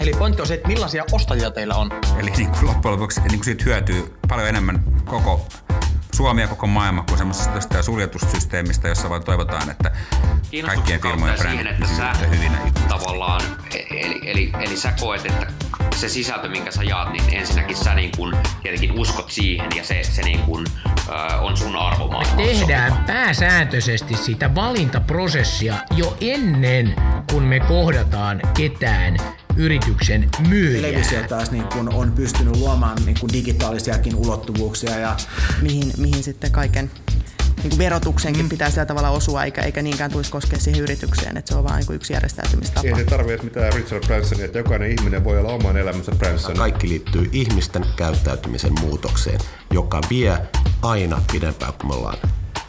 Eli pointti on se, että millaisia ostajia teillä on. Eli niin kuin loppujen lopuksi niin kuin siitä hyötyy paljon enemmän koko Suomi ja koko maailma kuin semmoisesta suljetusysteemistä, jossa vaan toivotaan, että kaikkien firmojen brändit pysyvät hyvinä. Tavallaan, eli, eli, eli sä koet, että se sisältö, minkä sä jaat, niin ensinnäkin sä niin kun tietenkin uskot siihen ja se, se niin kun, äh, on sun arvomaailma. Tehdään pääsääntöisesti sitä valintaprosessia jo ennen kuin me kohdataan ketään yrityksen myyjää. Televisio taas niin kun on pystynyt luomaan niin kun digitaalisiakin ulottuvuuksia. Ja... Mihin, mihin sitten kaiken niin kuin verotuksenkin mm. pitää sillä tavalla osua, eikä, eikä niinkään tulisi koskea siihen yritykseen, että se on vain niin yksi järjestäytymistapa. Ei se tarvitse mitään Richard Bransonia, että jokainen ihminen voi olla oman elämänsä Branson. Kaikki liittyy ihmisten käyttäytymisen muutokseen, joka vie aina pidempään kuin me ollaan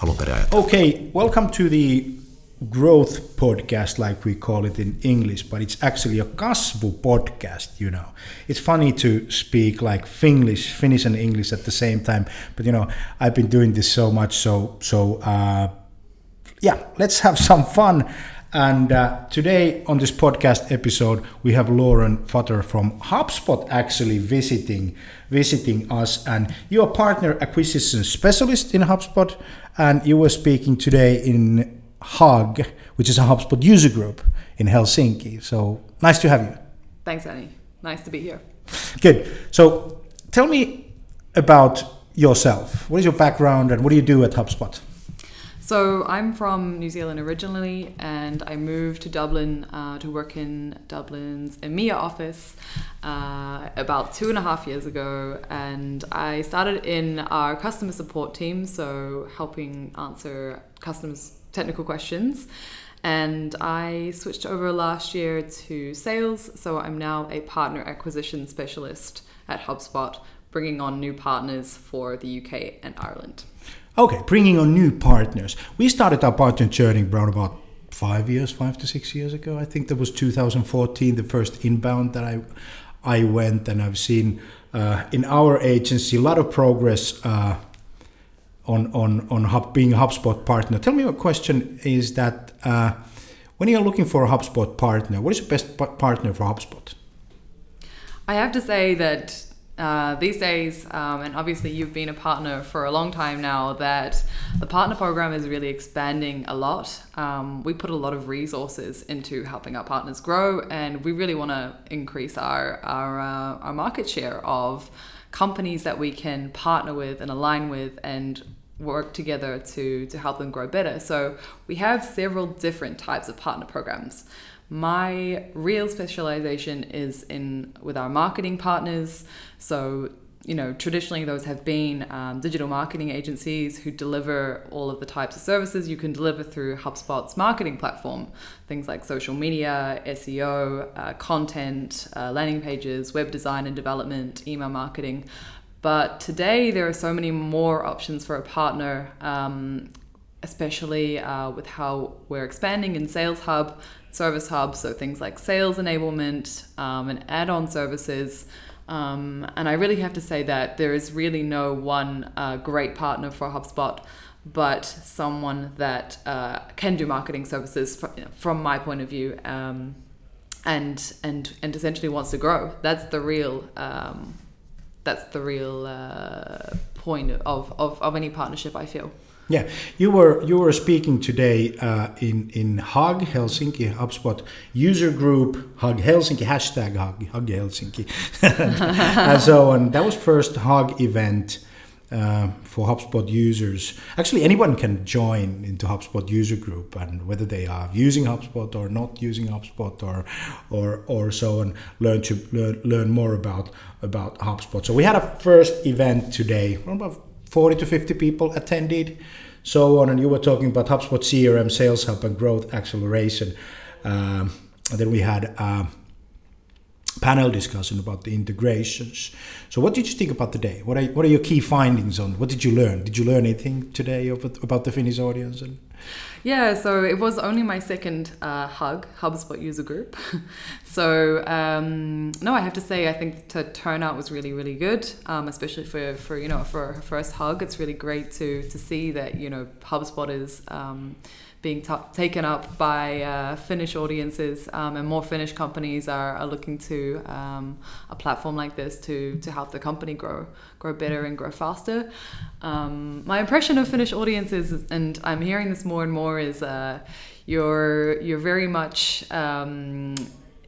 alun perin Okay, welcome to the growth podcast, like we call it in English, but it's actually a kasvu podcast, you know. It's funny to speak like Finnish, Finnish and English at the same time, but you know, I've been doing this so much, so, so, uh, yeah, let's have some fun. And uh, today on this podcast episode, we have Lauren Futter from HubSpot actually visiting visiting us, and you're a partner acquisition specialist in HubSpot, and you were speaking today in HUG, which is a HubSpot user group in Helsinki. So nice to have you. Thanks, Annie. Nice to be here. Good. So tell me about yourself. What is your background and what do you do at HubSpot? So I'm from New Zealand originally, and I moved to Dublin uh, to work in Dublin's EMEA office uh, about two and a half years ago. And I started in our customer support team, so helping answer customers' technical questions. And I switched over last year to sales, so I'm now a partner acquisition specialist at HubSpot, bringing on new partners for the UK and Ireland. Okay, bringing on new partners. We started our partner journey around about five years, five to six years ago. I think that was 2014, the first inbound that I I went, and I've seen uh, in our agency a lot of progress. Uh, on on on Hub, being a HubSpot partner. Tell me a question is that uh, when you're looking for a HubSpot partner, what is the best partner for HubSpot? I have to say that uh, these days, um, and obviously you've been a partner for a long time now, that the partner program is really expanding a lot. Um, we put a lot of resources into helping our partners grow, and we really want to increase our our, uh, our market share of companies that we can partner with and align with and work together to to help them grow better. So we have several different types of partner programs. My real specialization is in with our marketing partners. So you know, traditionally those have been um, digital marketing agencies who deliver all of the types of services you can deliver through HubSpot's marketing platform. Things like social media, SEO, uh, content, uh, landing pages, web design and development, email marketing. But today there are so many more options for a partner, um, especially uh, with how we're expanding in Sales Hub, Service Hub, so things like sales enablement um, and add on services. Um, and I really have to say that there is really no one uh, great partner for HubSpot, but someone that uh, can do marketing services from, from my point of view, um, and and and essentially wants to grow. That's the real um, that's the real uh, point of, of of any partnership. I feel. Yeah, you were you were speaking today uh, in in Hug Helsinki HubSpot user group Hug Helsinki hashtag Hug Hug Helsinki and so on. That was first Hug event uh, for HubSpot users. Actually, anyone can join into HubSpot user group, and whether they are using HubSpot or not using HubSpot or or or so on, learn to learn, learn more about about HubSpot. So we had a first event today. About 40 to 50 people attended so on. And you were talking about HubSpot CRM, Sales Hub, and Growth Acceleration. Um, and then we had uh, panel discussion about the integrations. So, what did you think about the day? What are what are your key findings on? What did you learn? Did you learn anything today about, about the Finnish audience? And yeah, so it was only my second uh, hug HubSpot user group. so um, no, I have to say I think the turnout was really really good, um, especially for, for you know for a first hug. It's really great to to see that you know HubSpot is. Um, being t- taken up by uh, Finnish audiences, um, and more Finnish companies are, are looking to um, a platform like this to to help the company grow grow better and grow faster. Um, my impression of Finnish audiences, and I'm hearing this more and more, is uh, you're you're very much um,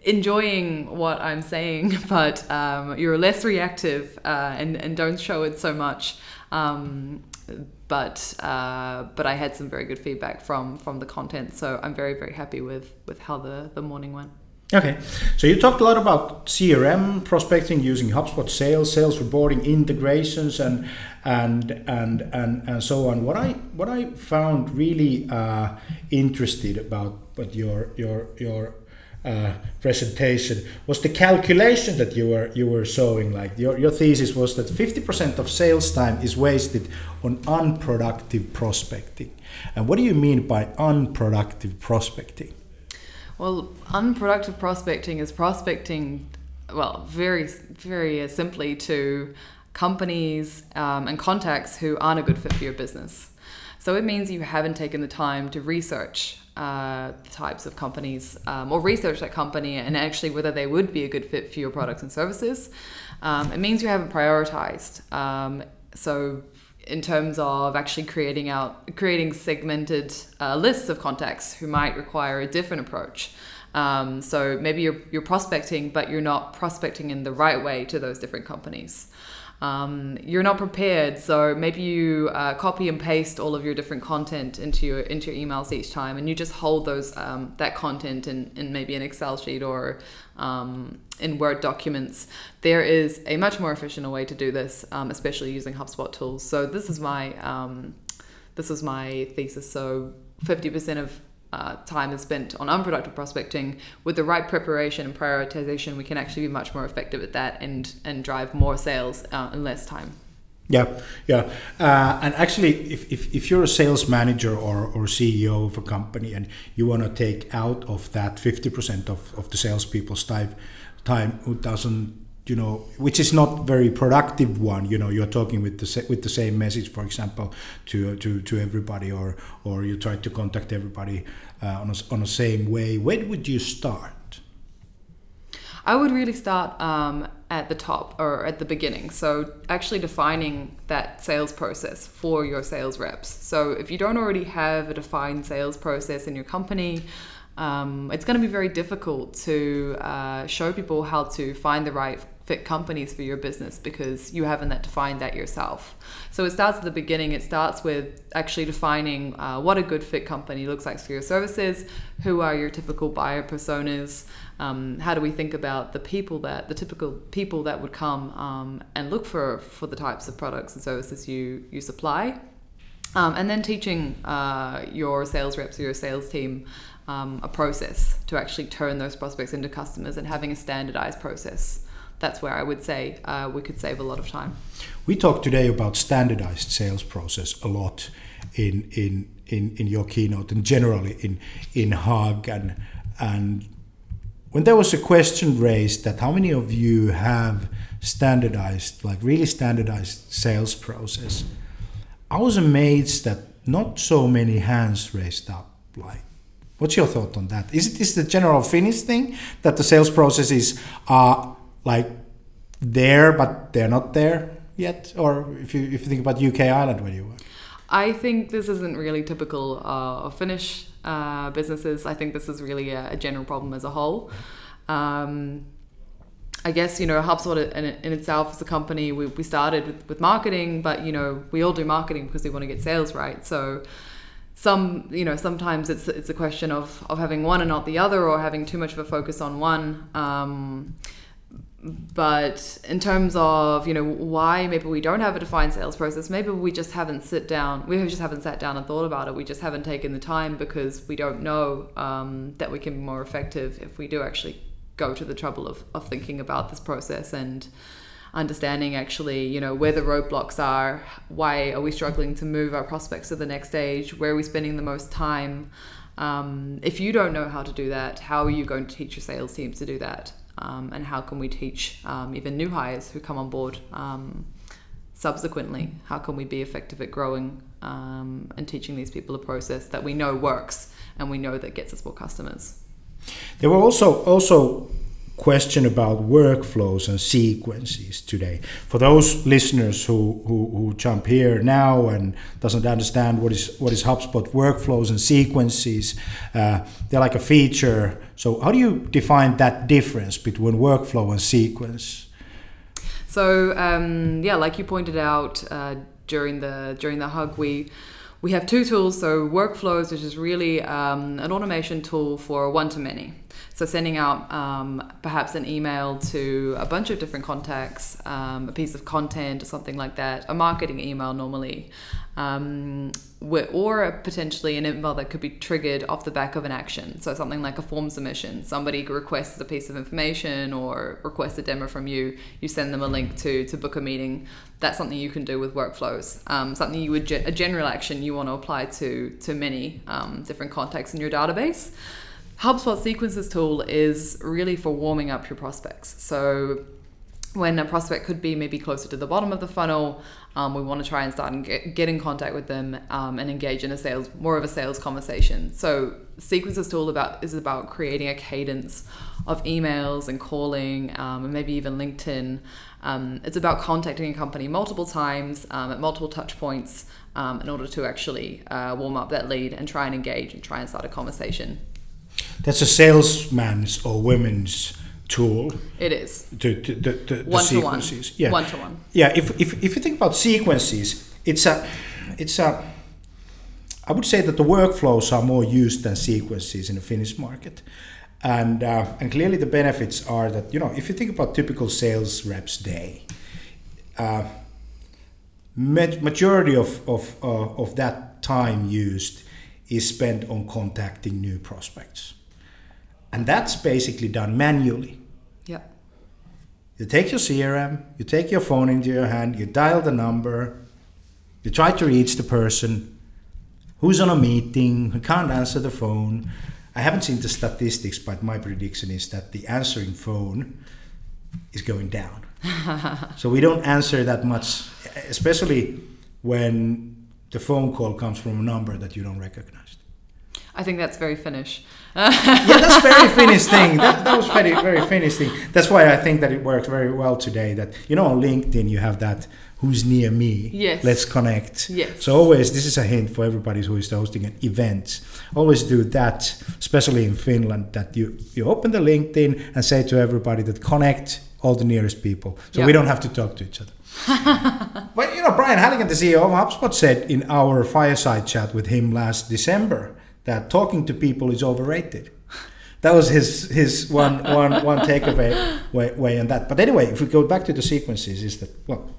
enjoying what I'm saying, but um, you're less reactive uh, and and don't show it so much. Um, but uh, but I had some very good feedback from from the content, so I'm very very happy with with how the the morning went. Okay, so you talked a lot about CRM prospecting using HubSpot sales, sales reporting, integrations, and and and and, and so on. What I what I found really uh, interested about what your your your uh, presentation was the calculation that you were you were showing like your, your thesis was that 50% of sales time is wasted on unproductive prospecting. And what do you mean by unproductive prospecting? Well unproductive prospecting is prospecting well very very simply to companies um, and contacts who aren't a good fit for your business. So it means you haven't taken the time to research uh, types of companies um, or research that company and actually whether they would be a good fit for your products and services. Um, it means you haven't prioritized. Um, so in terms of actually creating out creating segmented uh, lists of contacts who might require a different approach. Um, so maybe you're, you're prospecting, but you're not prospecting in the right way to those different companies um, you're not prepared. So maybe you uh, copy and paste all of your different content into your into your emails each time, and you just hold those um, that content in, in maybe an Excel sheet or um, in Word documents. There is a much more efficient way to do this, um, especially using HubSpot tools. So this is my um, this was my thesis. So fifty percent of uh, time is spent on unproductive prospecting, with the right preparation and prioritization, we can actually be much more effective at that and and drive more sales uh, in less time. Yeah, yeah. Uh, and actually, if, if, if you're a sales manager or, or CEO of a company and you want to take out of that 50% of, of the salespeople's time, time who doesn't you know which is not very productive one you know you're talking with the with the same message for example to to to everybody or or you try to contact everybody uh, on a, on the same way. When would you start? I would really start um, at the top or at the beginning. So actually defining that sales process for your sales reps. So if you don't already have a defined sales process in your company um, it's going to be very difficult to uh, show people how to find the right fit companies for your business because you haven't defined that yourself. So it starts at the beginning. It starts with actually defining uh, what a good fit company looks like for your services. Who are your typical buyer personas? Um, how do we think about the people that the typical people that would come um, and look for for the types of products and services you you supply? Um, and then teaching uh, your sales reps or your sales team um, a process to actually turn those prospects into customers and having a standardized process that's where I would say uh, we could save a lot of time. We talked today about standardized sales process a lot in in in, in your keynote and generally in in Hug and and when there was a question raised that how many of you have standardized like really standardized sales process i was amazed that not so many hands raised up like what's your thought on that is it is the general finnish thing that the sales processes are like there, but they're not there yet? Or if you if you think about UK Ireland where you were? I think this isn't really typical uh, of Finnish uh, businesses. I think this is really a, a general problem as a whole. Um, I guess you know HubSpot in, in itself as a company, we, we started with, with marketing, but you know we all do marketing because we want to get sales right. So some you know sometimes it's it's a question of of having one and not the other, or having too much of a focus on one. Um, but in terms of you know why maybe we don't have a defined sales process maybe we just haven't sit down we just haven't sat down and thought about it we just haven't taken the time because we don't know um, that we can be more effective if we do actually go to the trouble of, of thinking about this process and understanding actually, you know, where the roadblocks are, why are we struggling to move our prospects to the next stage, where are we spending the most time. Um, if you don't know how to do that, how are you going to teach your sales teams to do that? Um, and how can we teach um, even new hires who come on board um, subsequently? How can we be effective at growing um, and teaching these people a process that we know works and we know that gets us more customers? There were also also question about workflows and sequences today. For those listeners who, who, who, jump here now and doesn't understand what is what is HubSpot workflows and sequences, uh, they're like a feature. So how do you define that difference between workflow and sequence? So um, yeah, like you pointed out uh, during the during the hug, we we have two tools. So workflows, which is really um, an automation tool for one to many. So sending out um, perhaps an email to a bunch of different contacts, um, a piece of content or something like that, a marketing email normally, um, or potentially an email that could be triggered off the back of an action. So something like a form submission. Somebody requests a piece of information or requests a demo from you. You send them a link to to book a meeting. That's something you can do with workflows. Um, something you would a general action you want to apply to to many um, different contacts in your database. HubSpot Sequences tool is really for warming up your prospects. So when a prospect could be maybe closer to the bottom of the funnel, um, we want to try and start and get, get in contact with them um, and engage in a sales, more of a sales conversation. So Sequences tool about is about creating a cadence of emails and calling um, and maybe even LinkedIn. Um, it's about contacting a company multiple times um, at multiple touch points um, in order to actually uh, warm up that lead and try and engage and try and start a conversation that's a salesman's or women's tool. It is. To, to, to, to one sequences. To one. Yeah. One to one. Yeah. If, if, if you think about sequences, it's a it's a I would say that the workflows are more used than sequences in the Finnish market. And, uh, and clearly the benefits are that, you know, if you think about typical sales reps day, uh, majority of, of, uh, of that time used is spent on contacting new prospects. And that's basically done manually. Yeah. You take your CRM, you take your phone into your hand, you dial the number, you try to reach the person who's on a meeting, who can't answer the phone. I haven't seen the statistics, but my prediction is that the answering phone is going down. so we don't answer that much, especially when the phone call comes from a number that you don't recognize. I think that's very Finnish. yeah, that's very Finnish thing. That, that was very very Finnish thing. That's why I think that it works very well today. That you know on LinkedIn you have that who's near me. Yes. Let's connect. Yes. So always this is a hint for everybody who is hosting an event. Always do that, especially in Finland, that you you open the LinkedIn and say to everybody that connect all the nearest people, so we don't have to talk to each other. But you know, Brian Halligan, the CEO of HubSpot, said in our fireside chat with him last December that talking to people is overrated. That was his his one one one takeaway way, way on that. But anyway, if we go back to the sequences, is that well,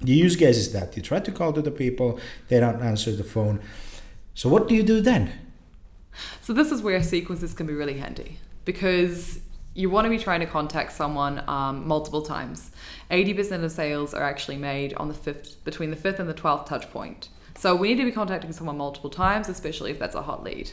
the use case is that you try to call to the people, they don't answer the phone. So what do you do then? So this is where sequences can be really handy because you want to be trying to contact someone um, multiple times. 80% of sales are actually made on the fifth, between the fifth and the 12th touch point. So we need to be contacting someone multiple times, especially if that's a hot lead.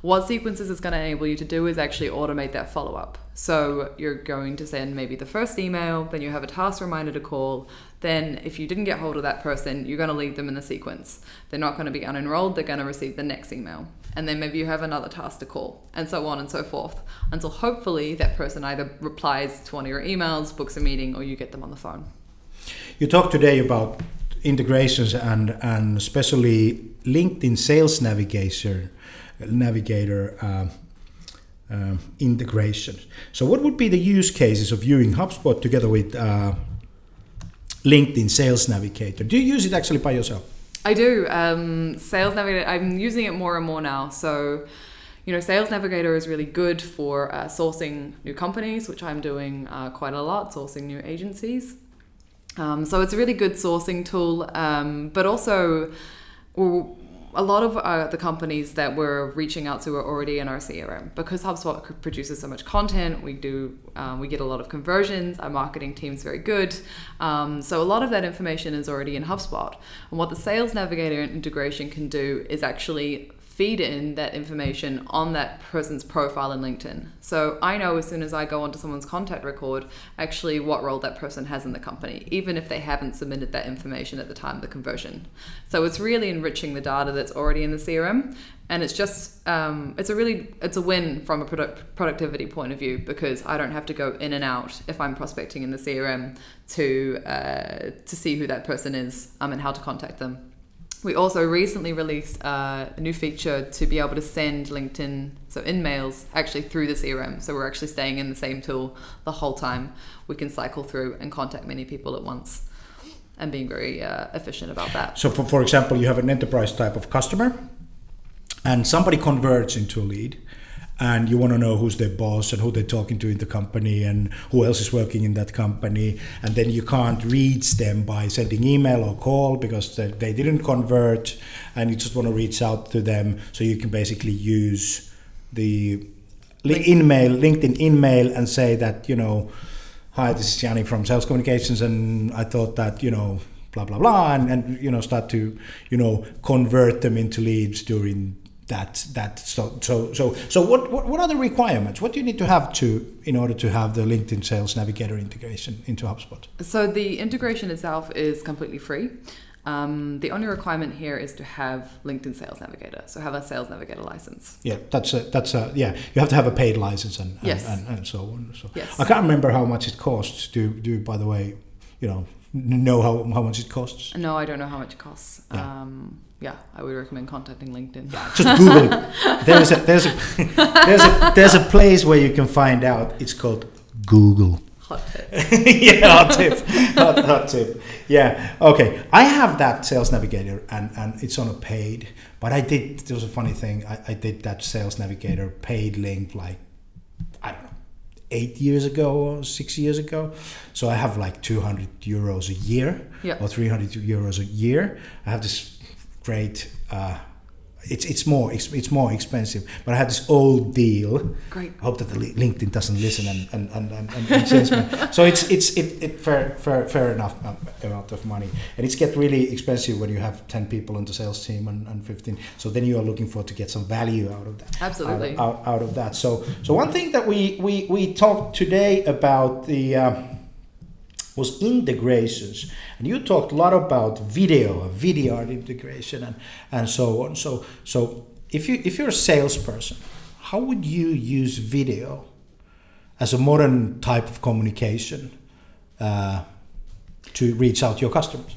What sequences is going to enable you to do is actually automate that follow up. So you're going to send maybe the first email, then you have a task reminder to call. Then, if you didn't get hold of that person, you're going to leave them in the sequence. They're not going to be unenrolled, they're going to receive the next email and then maybe you have another task to call, and so on and so forth, until hopefully that person either replies to one of your emails, books a meeting, or you get them on the phone. You talked today about integrations and and especially LinkedIn Sales Navigator Navigator uh, uh, integration. So, what would be the use cases of using HubSpot together with uh, LinkedIn Sales Navigator? Do you use it actually by yourself? I do. Um, Sales Navigator, I'm using it more and more now. So, you know, Sales Navigator is really good for uh, sourcing new companies, which I'm doing uh, quite a lot, sourcing new agencies. Um, so it's a really good sourcing tool, um, but also well, a lot of uh, the companies that we're reaching out to are already in our CRM because HubSpot produces so much content. We do um, we get a lot of conversions. Our marketing team's very good, um, so a lot of that information is already in HubSpot. And what the Sales Navigator integration can do is actually feed in that information on that person's profile in LinkedIn. So I know as soon as I go onto someone's contact record, actually what role that person has in the company, even if they haven't submitted that information at the time of the conversion. So it's really enriching the data that's already in the CRM, and it's just um, it's a really it's a win from a product productivity point of view because I don't have to go in and out if I'm prospecting in the CRM to uh, to see who that person is um, and how to contact them. We also recently released a new feature to be able to send LinkedIn, so in mails, actually through the CRM. So we're actually staying in the same tool the whole time. We can cycle through and contact many people at once and being very uh, efficient about that. So, for, for example, you have an enterprise type of customer and somebody converts into a lead and you want to know who's their boss and who they're talking to in the company and who else is working in that company. And then you can't reach them by sending email or call because they, they didn't convert and you just want to reach out to them. So you can basically use the li- email linkedin email and say that you know hi this is Jani from sales communications and i thought that you know blah blah blah and, and you know start to you know convert them into leads during that that so so so so what, what what are the requirements what do you need to have to in order to have the linkedin sales navigator integration into hubspot So the integration itself is completely free. Um, the only requirement here is to have LinkedIn Sales Navigator, so have a Sales Navigator license. yeah that's a that's a yeah you have to have a paid license and and, Yes. and, and so on so Yes. i can't remember how much it costs do do by the way you know know how, how much it costs No, I don't know how much it costs. Yeah. Um, yeah, I would recommend contacting LinkedIn. Yeah, just google there's a there's a there's a there's a place where you can find out it's called google Hot tip. yeah, hot tip. Hot, hot tip. Yeah. Okay. I have that Sales Navigator, and and it's on a paid. But I did. There was a funny thing. I, I did that Sales Navigator paid link like I don't know eight years ago or six years ago. So I have like 200 euros a year Yeah. or 300 euros a year. I have this great. Uh, it's it's more it's more expensive, but I had this old deal. Great. I hope that the LinkedIn doesn't listen and and and, and, and, and change me. So it's it's it, it fair fair fair enough amount of money, and it's get really expensive when you have ten people on the sales team and, and fifteen. So then you are looking for to get some value out of that. Absolutely. Out, out, out of that. So so one thing that we we we talked today about the. Uh, was integrations. And you talked a lot about video Vidyard integration and, and so on. So so if you if you're a salesperson how would you use video as a modern type of communication uh, to reach out to your customers?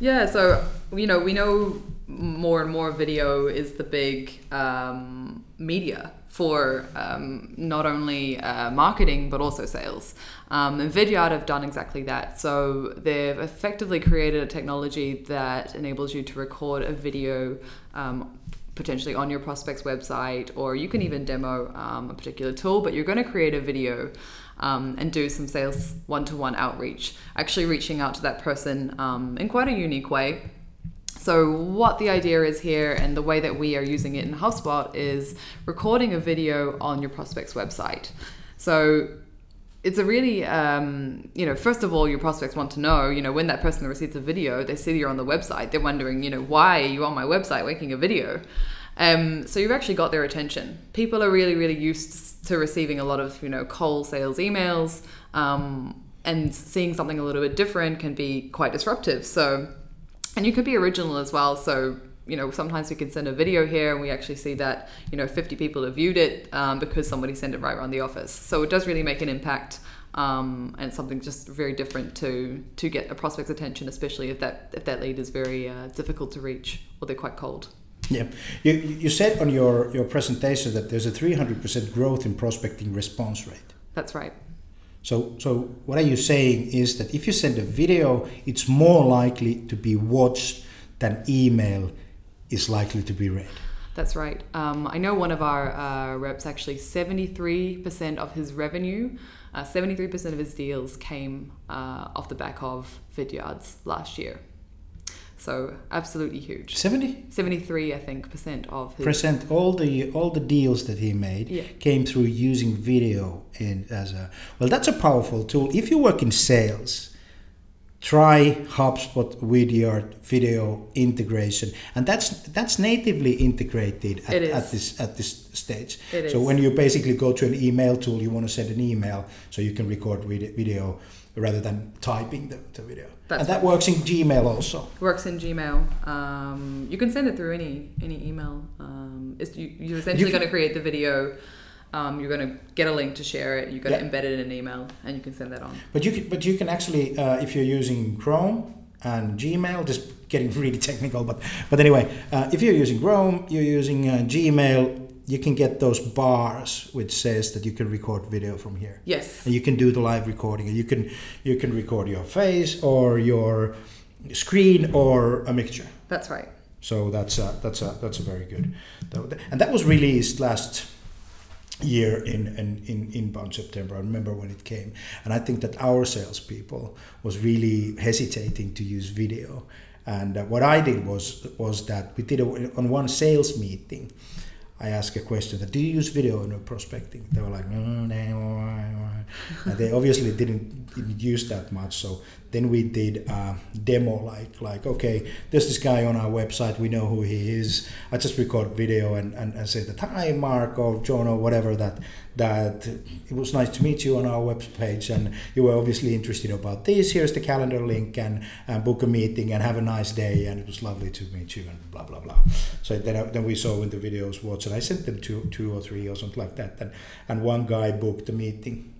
Yeah, so you know we know more and more video is the big um, media for um, not only uh, marketing but also sales. Um, and Vidyard have done exactly that. So they've effectively created a technology that enables you to record a video. Um, potentially on your prospect's website, or you can even demo um, a particular tool, but you're going to create a video um, and do some sales one to one outreach, actually reaching out to that person um, in quite a unique way. So, what the idea is here, and the way that we are using it in HubSpot, is recording a video on your prospect's website. So, it's a really, um, you know, first of all, your prospects want to know, you know, when that person receives a video, they see you're on the website, they're wondering, you know, why are you on my website making a video? Um, so you've actually got their attention. People are really, really used to receiving a lot of, you know, cold sales emails, um, and seeing something a little bit different can be quite disruptive. So, and you could be original as well. So, you know, sometimes we can send a video here and we actually see that, you know, 50 people have viewed it um, because somebody sent it right around the office. So it does really make an impact. Um, and something just very different to to get a prospect's attention, especially if that if that lead is very uh, difficult to reach or they're quite cold. Yeah, you, you said on your, your presentation that there's a 300% growth in prospecting response rate. That's right. So, so what are you saying is that if you send a video, it's more likely to be watched than email is likely to be read. That's right. Um, I know one of our uh, reps actually 73% of his revenue, uh, 73% of his deals came uh, off the back of Vidyards last year. So absolutely huge. 70 73, I think, percent of his percent. All the all the deals that he made Yeah. came through using video in as a well that's a powerful tool. If you work in sales try HubSpot with your video integration. And that's that's natively integrated at, at this at this stage. It so is. when you basically go to an email tool you want to send an email so you can record video rather than typing the, the video That's and that works in Gmail also works in Gmail. Um, you can send it through any any email. Um, it's, you, you're essentially going to create the video. Um, you're going to get a link to share it. You're going to Yeah. embed it in an email, and you can send that on. But you can, but you can actually, uh, if you're using Chrome and Gmail, just getting really technical. But but anyway, uh, if you're using Chrome, you're using uh, Gmail, you can get those bars which says that you can record video from here. Yes. And you can do the live recording. You can you can record your face or your screen or a mixture. That's right. So that's a, that's a, that's a very good, and that was released last year in, in, in inbound September. I remember when it came, and I think that our salespeople was really hesitating to use video. And uh, what I did was was that we did a, on one sales meeting. I asked a question that do you use video in prospecting? They were like. And they obviously didn't, didn't use that much. So then we did a demo like like okay, there's this guy on our website. We know who he is. I just record video and, and, and say that hi Mark or John or whatever that that it was nice to meet you on our web page and you were obviously interested about this. Here's the calendar link and, and book a meeting and have a nice day and it was lovely to meet you and blah blah blah. So then I, then we saw in the videos what and I sent them two two or three or something like that and and one guy booked a meeting.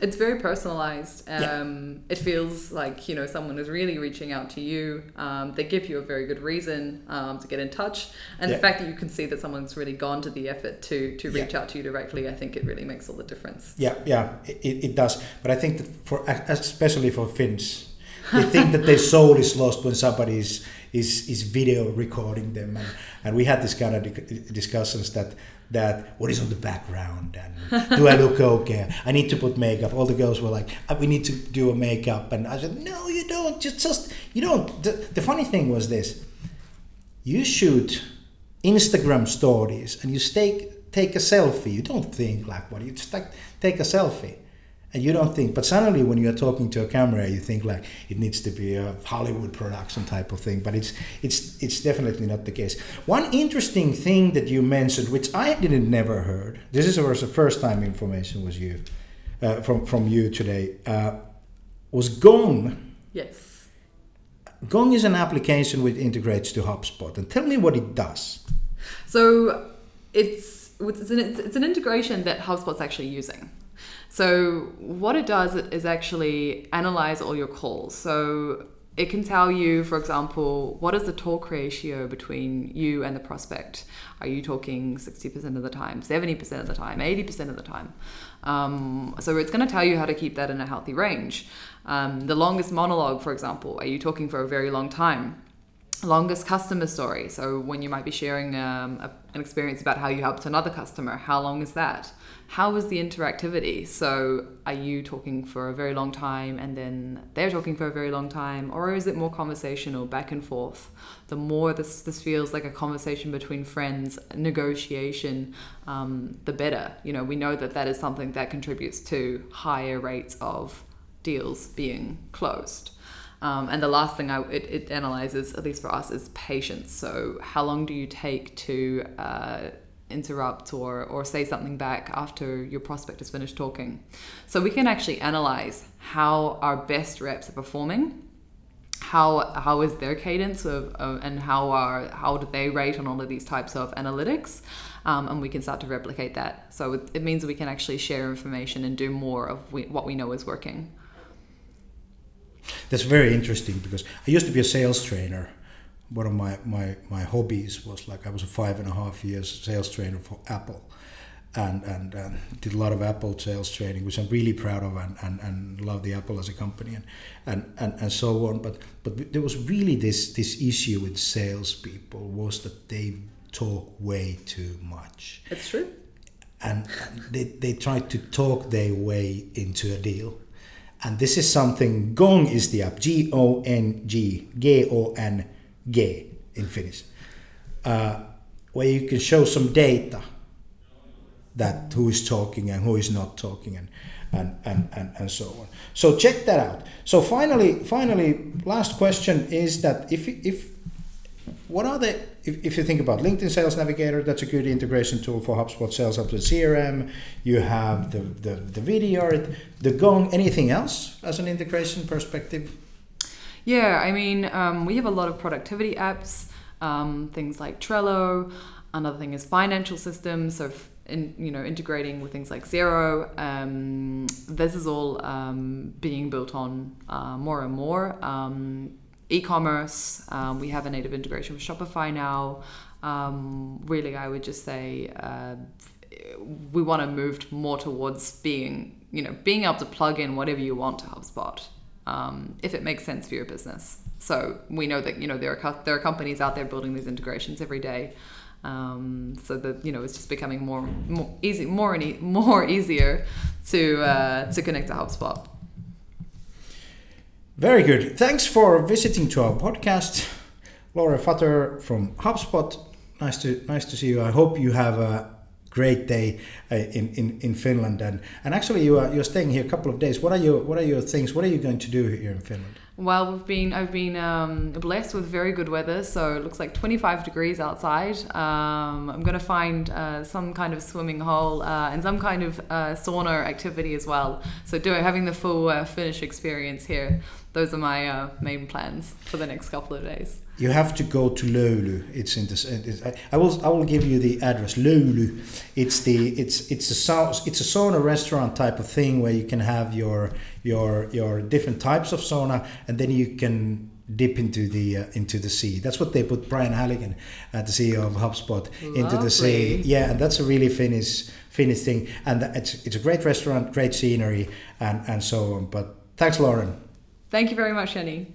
It's very personalized. Yeah. Um, It feels like you know someone is really reaching out to you. Um, they give you a very good reason um, to get in touch, and Yeah. the fact that you can see that someone's really gone to the effort to to reach Yeah. out to you directly, I think it really makes all the difference. Yeah, yeah, it, it it does. But I think that for especially for Finns, they think that their soul is lost when somebody is is, is video recording them, and, and we had this kind of di- discussions that that what is on the background and do I look okay? I need to put makeup. All the girls were like, "Uh, we need to do a makeup, and I said, no, you don't. Just just you don't. The, the funny thing was this: you shoot Instagram stories and you take take a selfie. You don't think like what you just like take a selfie, and you don't think. But suddenly, when you are talking to a camera, you think like it needs to be a Hollywood production type of thing. But it's it's it's definitely not the case. One interesting thing that you mentioned, which I didn't never heard. This is was the first time information was you uh, from from you today. Uh, was Gong. Yes. Gong is an application which integrates to HubSpot, and tell me what it does. So it's it's an, it's an integration that HubSpot's actually using. So what it does is actually analyze all your calls. So it can tell you, for example, what is the talk ratio between you and the prospect? Are you talking 60% of the time, 70% of the time, 80% of the time? Um, so it's going to tell you how to keep that in a healthy range. Um, the longest monologue, for example, are you talking for a very long time? longest customer story. So when you might be sharing um, a, an experience about how you helped another customer, how long is that? How is the interactivity? So are you talking for a very long time and then they're talking for a very long time, or is it more conversational, back and forth? The more this this feels like a conversation between friends, negotiation, um, the better. You know, we know that that is something that contributes to higher rates of deals being closed. Um, and the last thing I, it, it analyzes, at least for us, is patience. So, how long do you take to uh, interrupt or, or say something back after your prospect has finished talking? So, we can actually analyze how our best reps are performing. How, how is their cadence of, of and how are how do they rate on all of these types of analytics um, and we can start to replicate that so it, it means we can actually share information and do more of we, what we know is working That's very interesting because I used to be a sales trainer. One of my, my, my hobbies was like I was a five and a half years sales trainer for Apple and, and um, did a lot of Apple sales training, which I'm really proud of and, and, and love the Apple as a company and, and, and, and so on. But, but there was really this, this issue with salespeople was that they talk way too much. That's true and they, they try to talk their way into a deal. And this is something, Gong is the app, G O N G, G O N G in Finnish, uh, where you can show some data that who is talking and who is not talking and and, and, and, and so on. So check that out. So finally, finally, last question is that if if what are the if, if you think about LinkedIn Sales Navigator, that's a good integration tool for HubSpot Sales Hub to CRM. You have the the, the video, the Gong. Anything else as an integration perspective? Yeah, I mean, um, we have a lot of productivity apps, um, things like Trello. Another thing is financial systems. So in, you know integrating with things like Xero. Um, this is all um, being built on uh, more and more. Um, e-commerce. Um, we have a native integration with Shopify now. Really, I would just say uh, we want to move more towards being you know being able to plug in whatever you want to HubSpot um, if it makes sense for your business. So we know that you know there are there are companies out there building these integrations every day. Um, so that you know it's just becoming more more easy more and e- more easier to uh, to connect to HubSpot. Very good. Thanks for visiting to our podcast, Laura Futter from HubSpot. Nice to nice to see you. I hope you have a great day uh, in, in, in Finland and and actually you are you're staying here a couple of days. What are your what are your things? What are you going to do here in Finland? Well, we've been I've been um, blessed with very good weather, so it looks like 25 degrees outside. Um, I'm going to find uh, some kind of swimming hole uh, and some kind of uh, sauna activity as well. So doing having the full uh, Finnish experience here. Those are my main plans for the next couple of days. You have to go to Löyly. It's in this. It's, I will. I will give you the address. Löyly. It's the. It's it's a sauna. it's a sauna restaurant type of thing where you can have your your your different types of sauna, and then you can dip into the uh, into the sea. That's what they put Brian Halligan, uh, the CEO of HubSpot, Lovely. into the sea. Yeah, and that's a really Finnish Finnish thing, and it's it's a great restaurant, great scenery, and and so on. But thanks, Lauren. Thank you very much, Jenny.